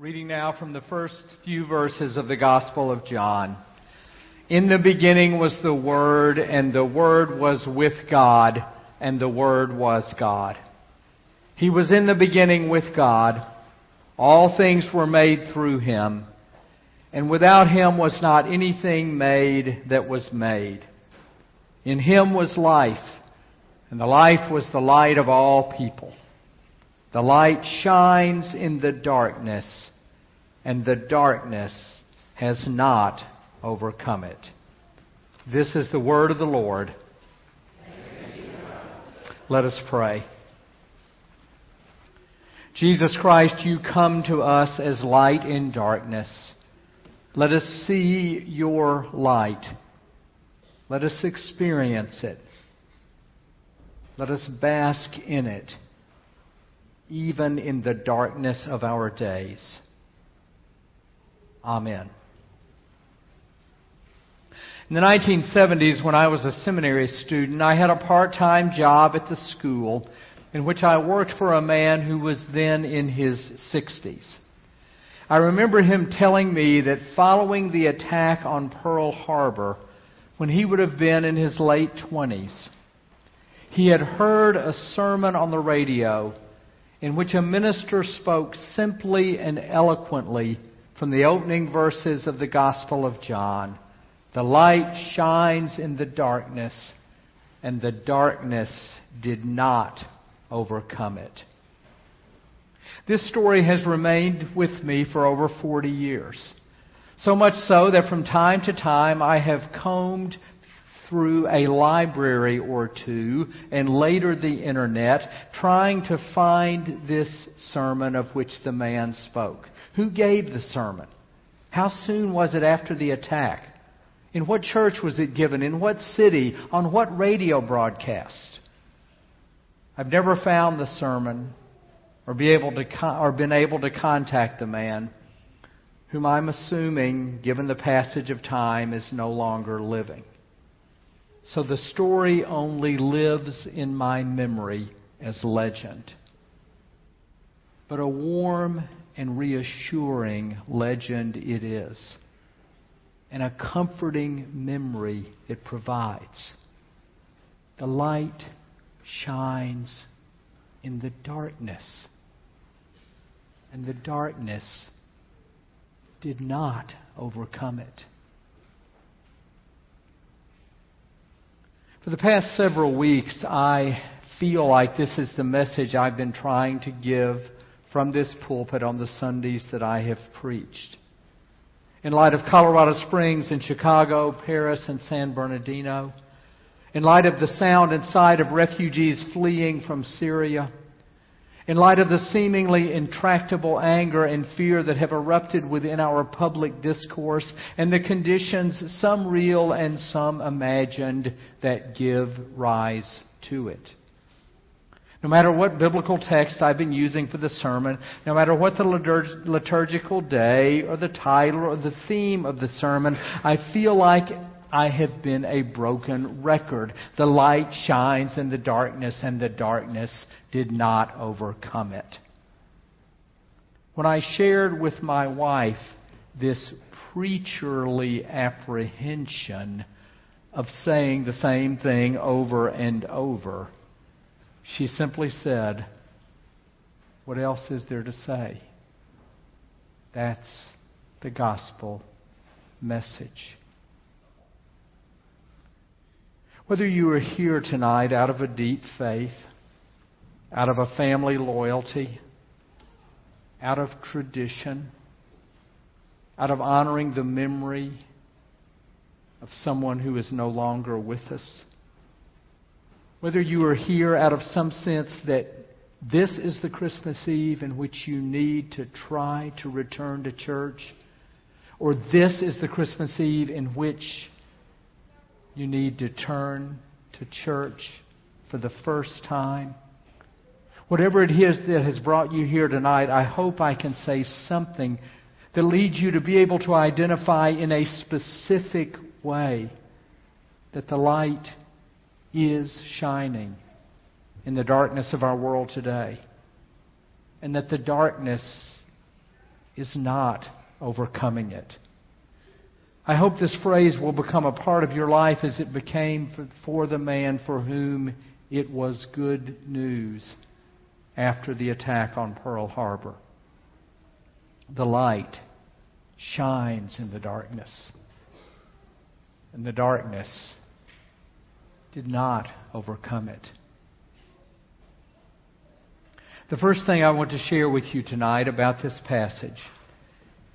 Reading now from the first few verses of the Gospel of John. In the beginning was the Word, and the Word was with God, and the Word was God. He was in the beginning with God. All things were made through him, and without him was not anything made that was made. In him was life, and the life was the light of all people. The light shines in the darkness, and the darkness has not overcome it. This is the word of the Lord. Let us pray. Jesus Christ, you come to us as light in darkness. Let us see your light. Let us experience it. Let us bask in it even in the darkness of our days. Amen. In the 1970s, when I was a seminary student, I had a part time job at the school in which I worked for a man who was then in his 60s. I remember him telling me that following the attack on Pearl Harbor, when he would have been in his late 20s, he had heard a sermon on the radio in which a minister spoke simply and eloquently from the opening verses of the Gospel of John. The light shines in the darkness, and the darkness did not overcome it. This story has remained with me for over 40 years. So much so that from time to time I have combed through a library or two and later the internet trying to find this sermon of which the man spoke. Who gave the sermon? How soon was it after the attack? In what church was it given? In what city? On what radio broadcast? I've never found the sermon or be able to con- or been able to contact the man whom I'm assuming, given the passage of time, is no longer living. So the story only lives in my memory as legend. But a warm and reassuring legend it is, and a comforting memory it provides. The light shines in the darkness, and the darkness did not overcome it. For the past several weeks, I feel like this is the message I've been trying to give from this pulpit on the Sundays that I have preached. In light of Colorado Springs and Chicago, Paris, and San Bernardino, in light of the sound and sight of refugees fleeing from Syria, in light of the seemingly intractable anger and fear that have erupted within our public discourse and the conditions, some real and some imagined, that give rise to it. No matter what biblical text I've been using for the sermon, no matter what the liturgical day or the title or the theme of the sermon, I feel like I have been a broken record. The light shines in the darkness, and the darkness did not overcome it. When I shared with my wife this preacherly apprehension of saying the same thing over and over, she simply said, What else is there to say? That's the gospel message. Whether you are here tonight out of a deep faith, out of a family loyalty, out of tradition, out of honoring the memory of someone who is no longer with us, whether you are here out of some sense that this is the Christmas Eve in which you need to try to return to church, or this is the Christmas Eve in which you need to turn to church for the first time. Whatever it is that has brought you here tonight, I hope I can say something that leads you to be able to identify in a specific way that the light is shining in the darkness of our world today. And that the darkness is not overcoming it. I hope this phrase will become a part of your life as it became for, the man for whom it was good news after the attack on Pearl Harbor. The light shines in the darkness, and the darkness did not overcome it. The first thing I want to share with you tonight about this passage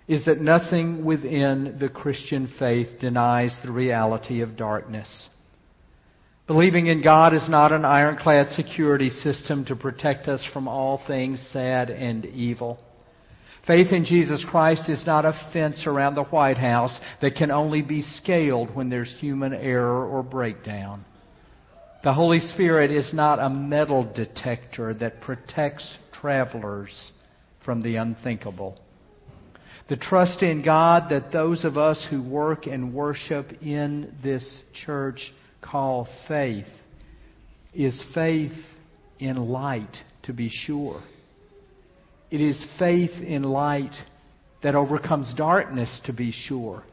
is that nothing within the Christian faith denies the reality of darkness. Believing in God is not an ironclad security system to protect us from all things sad and evil. Faith in Jesus Christ is not a fence around the White House that can only be scaled when there's human error or breakdown. The Holy Spirit is not a metal detector that protects travelers from the unthinkable. The trust in God that those of us who work and worship in this church call faith is faith in light, to be sure. It is faith in light that overcomes darkness, to be sure.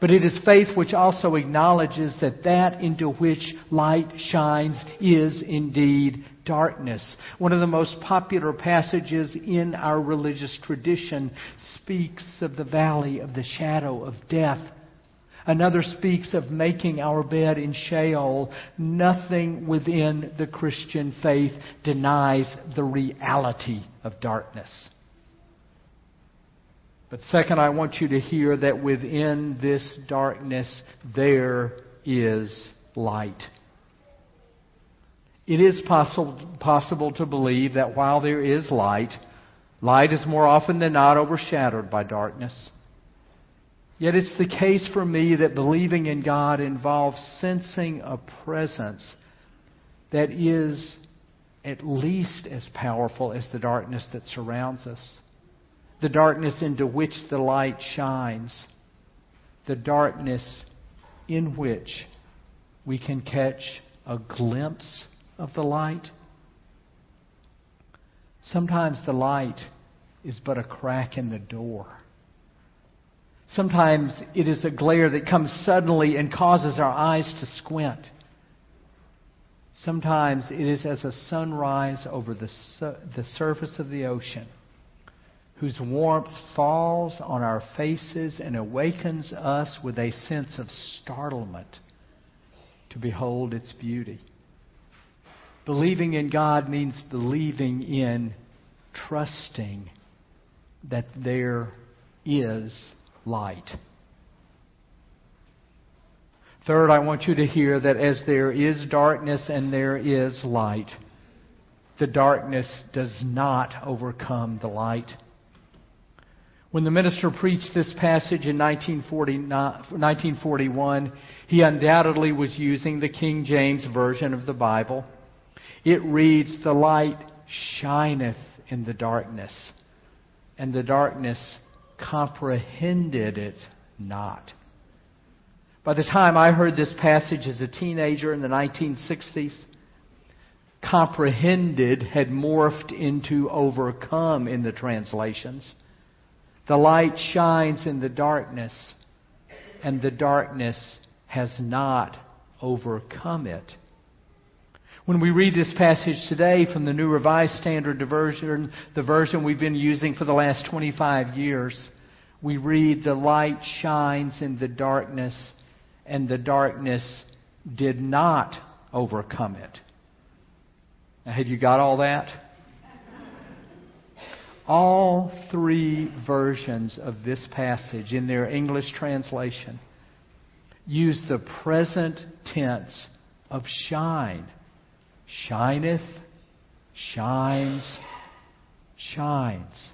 But it is faith which also acknowledges that that into which light shines is indeed darkness. One of the most popular passages in our religious tradition speaks of the valley of the shadow of death. Another speaks of making our bed in Sheol. Nothing within the Christian faith denies the reality of darkness. But second, I want you to hear that within this darkness there is light. It is possible, possible to believe that while there is light, light is more often than not overshadowed by darkness. Yet it's the case for me that believing in God involves sensing a presence that is at least as powerful as the darkness that surrounds us, the darkness into which the light shines, the darkness in which we can catch a glimpse of the light. Sometimes the light is but a crack in the door. Sometimes it is a glare that comes suddenly and causes our eyes to squint. Sometimes it is as a sunrise over the, su- the surface of the ocean, whose warmth falls on our faces and awakens us with a sense of startlement to behold its beauty. Believing in God means believing in trusting that there is light. Third, I want you to hear that as there is darkness and there is light, the darkness does not overcome the light. When the minister preached this passage in 1941, he undoubtedly was using the King James Version of the Bible. It reads, The light shineth in the darkness, and the darkness comprehended it not. By the time I heard this passage as a teenager in the 1960s, comprehended had morphed into overcome in the translations. The light shines in the darkness, and the darkness has not overcome it. When we read this passage today from the New Revised Standard Version, the version we've been using for the last 25 years, we read, The light shines in the darkness, and the darkness did not overcome it. Now, have you got all that? All three versions of this passage in their English translation use the present tense of shine shineth, shines, shines.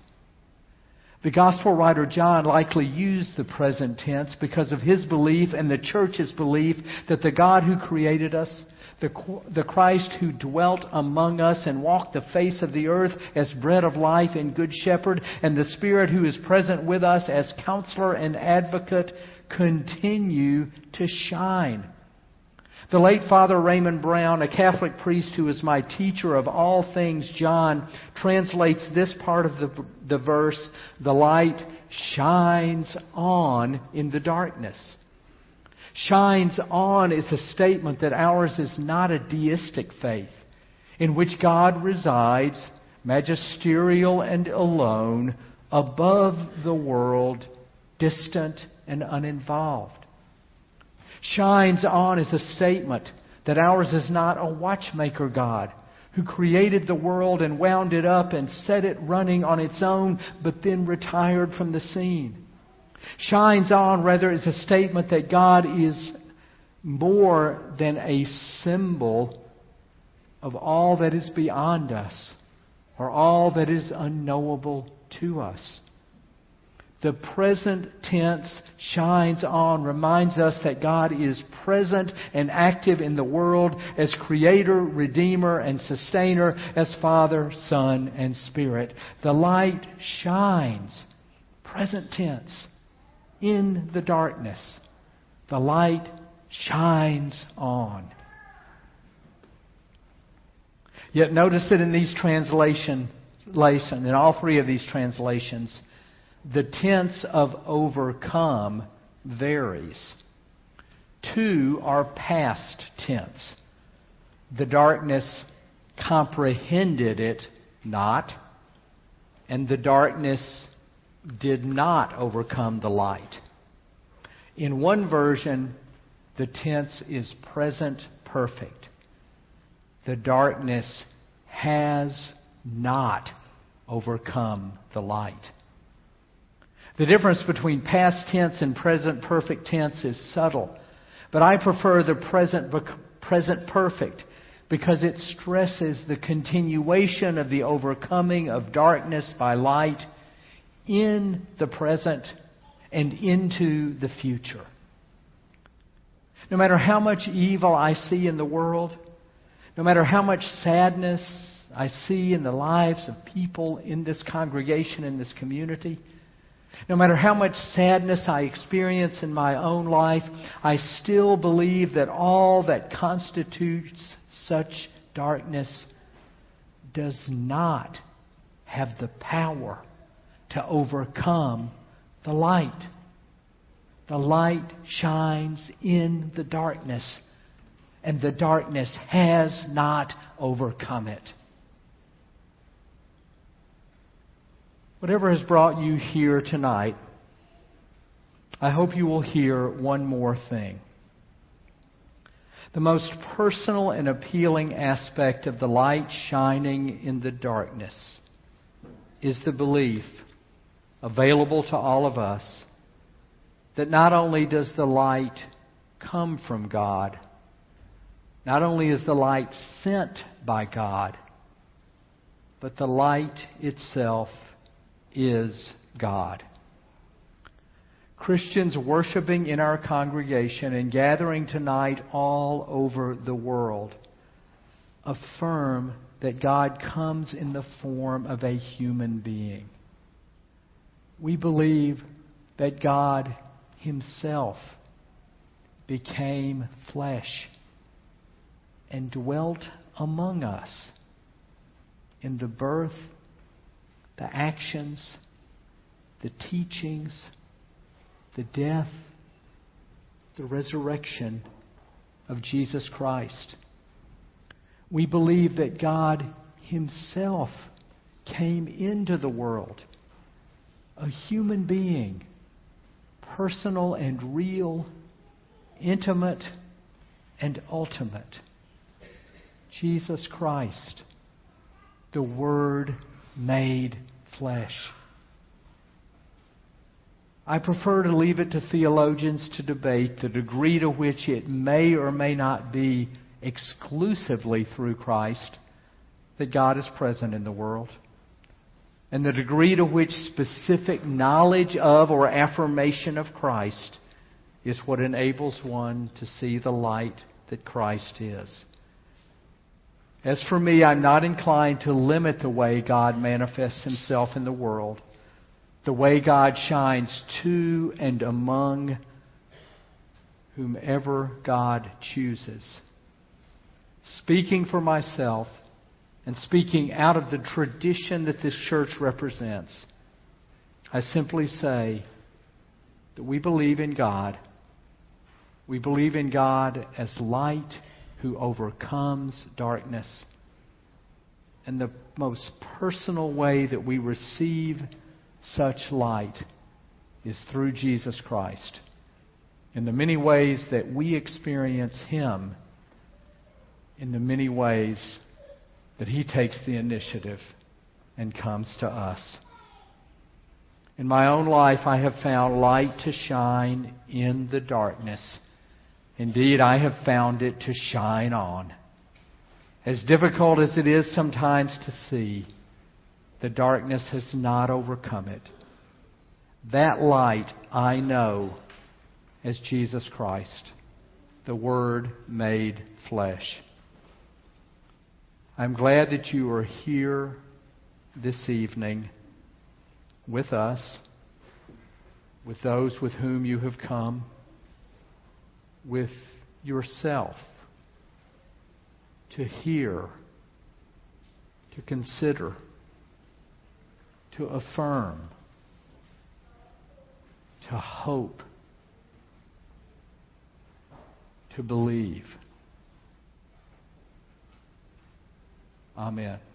The gospel writer John likely used the present tense because of his belief and the church's belief that the God who created us, the, the Christ who dwelt among us and walked the face of the earth as bread of life and good shepherd, and the Spirit who is present with us as counselor and advocate continue to shine The late Father Raymond Brown, a Catholic priest who is my teacher of all things, John, translates this part of the, the verse the light shines on in the darkness. Shines on is a statement that ours is not a deistic faith in which God resides, magisterial and alone, above the world, distant and uninvolved shines on is a statement that ours is not a watchmaker God who created the world and wound it up and set it running on its own, but then retired from the scene. Shines on, rather, is a statement that God is more than a symbol of all that is beyond us or all that is unknowable to us. The present tense shines on, reminds us that God is present and active in the world as Creator, Redeemer, and Sustainer, as Father, Son, and Spirit. The light shines, present tense, in the darkness. The light shines on. Yet notice that in these translations, in all three of these translations, the tense of overcome varies. Two are past tense. The darkness comprehended it not, and the darkness did not overcome the light. In one version, the tense is present perfect. The darkness has not overcome the light. The difference between past tense and present perfect tense is subtle. But I prefer the present, present perfect because it stresses the continuation of the overcoming of darkness by light in the present and into the future. No matter how much evil I see in the world, no matter how much sadness I see in the lives of people in this congregation, in this community, no matter how much sadness I experience in my own life, I still believe that all that constitutes such darkness does not have the power to overcome the light. The light shines in the darkness, and the darkness has not overcome it. Whatever has brought you here tonight, I hope you will hear one more thing. The most personal and appealing aspect of the light shining in the darkness is the belief available to all of us that not only does the light come from God, not only is the light sent by God, but the light itself is God. Christians worshiping in our congregation and gathering tonight all over the world affirm that God comes in the form of a human being. We believe that God Himself became flesh and dwelt among us in the birth the actions, the teachings, the death, the resurrection of Jesus Christ. We believe that God Himself came into the world, a human being, personal and real, intimate and ultimate. Jesus Christ, the Word made flesh. I prefer to leave it to theologians to debate the degree to which it may or may not be exclusively through Christ that God is present in the world, and the degree to which specific knowledge of or affirmation of Christ is what enables one to see the light that Christ is. As for me, I'm not inclined to limit the way God manifests himself in the world, the way God shines to and among whomever God chooses. Speaking for myself and speaking out of the tradition that this church represents, I simply say that we believe in God. We believe in God as light who overcomes darkness. And the most personal way that we receive such light is through Jesus Christ. In the many ways that we experience Him, in the many ways that He takes the initiative and comes to us. In my own life, I have found light to shine in the darkness. Indeed, I have found it to shine on. As difficult as it is sometimes to see, the darkness has not overcome it. That light I know as Jesus Christ, the Word made flesh. I'm glad that you are here this evening with us, with those with whom you have come, with yourself to hear, to consider, to affirm, to hope, to believe. Amen.